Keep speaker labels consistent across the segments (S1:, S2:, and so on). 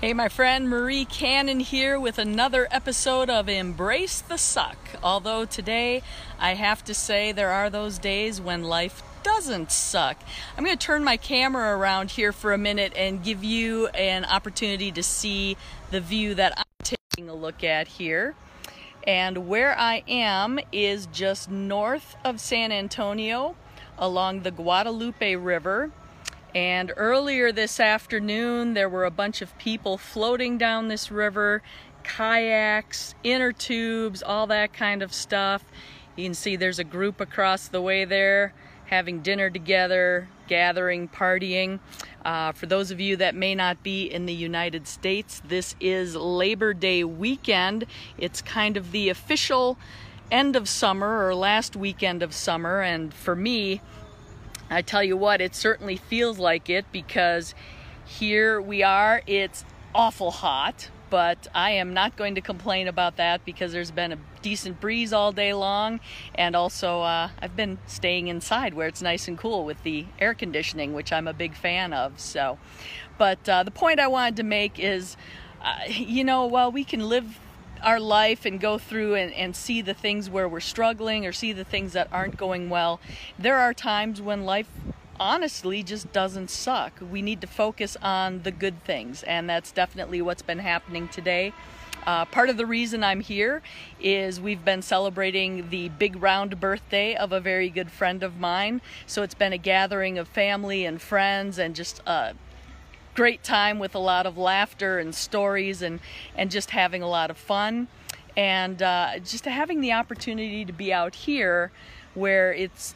S1: Hey, my friend Marie Cannon here with another episode of Embrace the Suck. Although today I have to say there are those days when life doesn't suck. I'm going to turn my camera around here for a minute and give you an opportunity to see the view that I'm taking a look at here. And where I am is just north of San Antonio along the Guadalupe River. And earlier this afternoon, there were a bunch of people floating down this river, kayaks, inner tubes, all that kind of stuff. You can see there's a group across the way there having dinner together, gathering, partying. Uh, for those of you that may not be in the United States, this is Labor Day weekend. It's kind of the official end of summer or last weekend of summer, and for me, I tell you what, it certainly feels like it because here we are. It's awful hot, but I am not going to complain about that because there's been a decent breeze all day long, and also uh, I've been staying inside where it's nice and cool with the air conditioning, which I'm a big fan of. So, but uh, the point I wanted to make is, uh, you know, while we can live our life and go through and, and see the things where we're struggling or see the things that aren't going well, there are times when life honestly just doesn't suck. We need to focus on the good things, and that's definitely what's been happening today. Uh, part of the reason I'm here is we've been celebrating the big round birthday of a very good friend of mine. So it's been a gathering of family and friends and just uh, great time with a lot of laughter and stories and, and just having a lot of fun. And uh, just having the opportunity to be out here where it's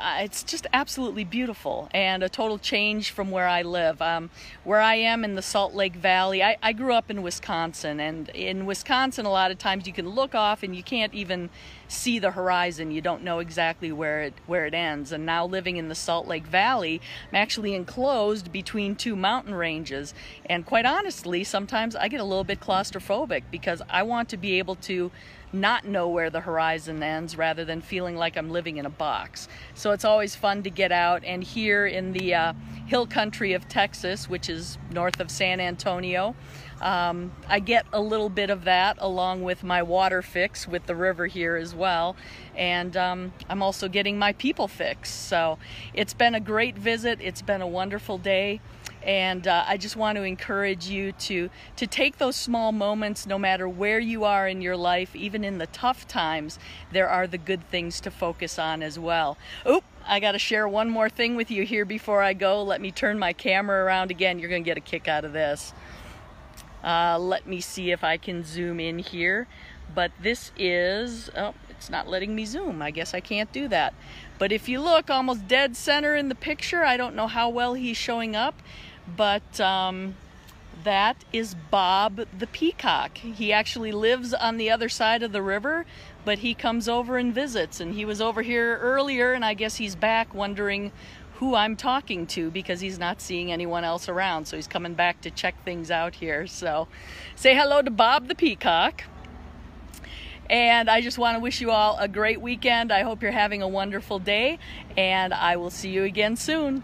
S1: it's just absolutely beautiful and a total change from where I live. Um, where I am in the Salt Lake Valley, I, I, grew up in Wisconsin, and in Wisconsin, a lot of times you can look off and you can't even see the horizon. You don't know exactly where it where it ends. And now living in the Salt Lake Valley, I'm actually enclosed between two mountain ranges, and quite honestly, sometimes I get a little bit claustrophobic because I want to be able to not know where the horizon ends rather than feeling like I'm living in a box. So it's always fun to get out and here in the uh, hill country of Texas, which is north of San Antonio, um, I get a little bit of that along with my water fix with the river here as well. And um, I'm also getting my people fix. So it's been a great visit. It's been a wonderful day. And uh, I just want to encourage you to, to take those small moments, no matter where you are in your life, even in the tough times, there are the good things to focus on as well. Oop, I got to share one more thing with you here before I go. Let me turn my camera around again. You're to get a kick out of this. Uh, let me see if I can zoom in here. But this is, oh, it's not letting me zoom. I guess I can't do that. But if you look almost dead center in the picture, I don't know how well he's showing up, but um, that is Bob the peacock. He actually lives on the other side of the river, but he comes over and visits. And he was over here earlier, and I guess he's back wondering who I'm talking to because he's not seeing anyone else around. So he's coming back to check things out here. So say hello to Bob the peacock. And I just want to wish you all a great weekend. I hope you're having a wonderful day, and I will see you again soon.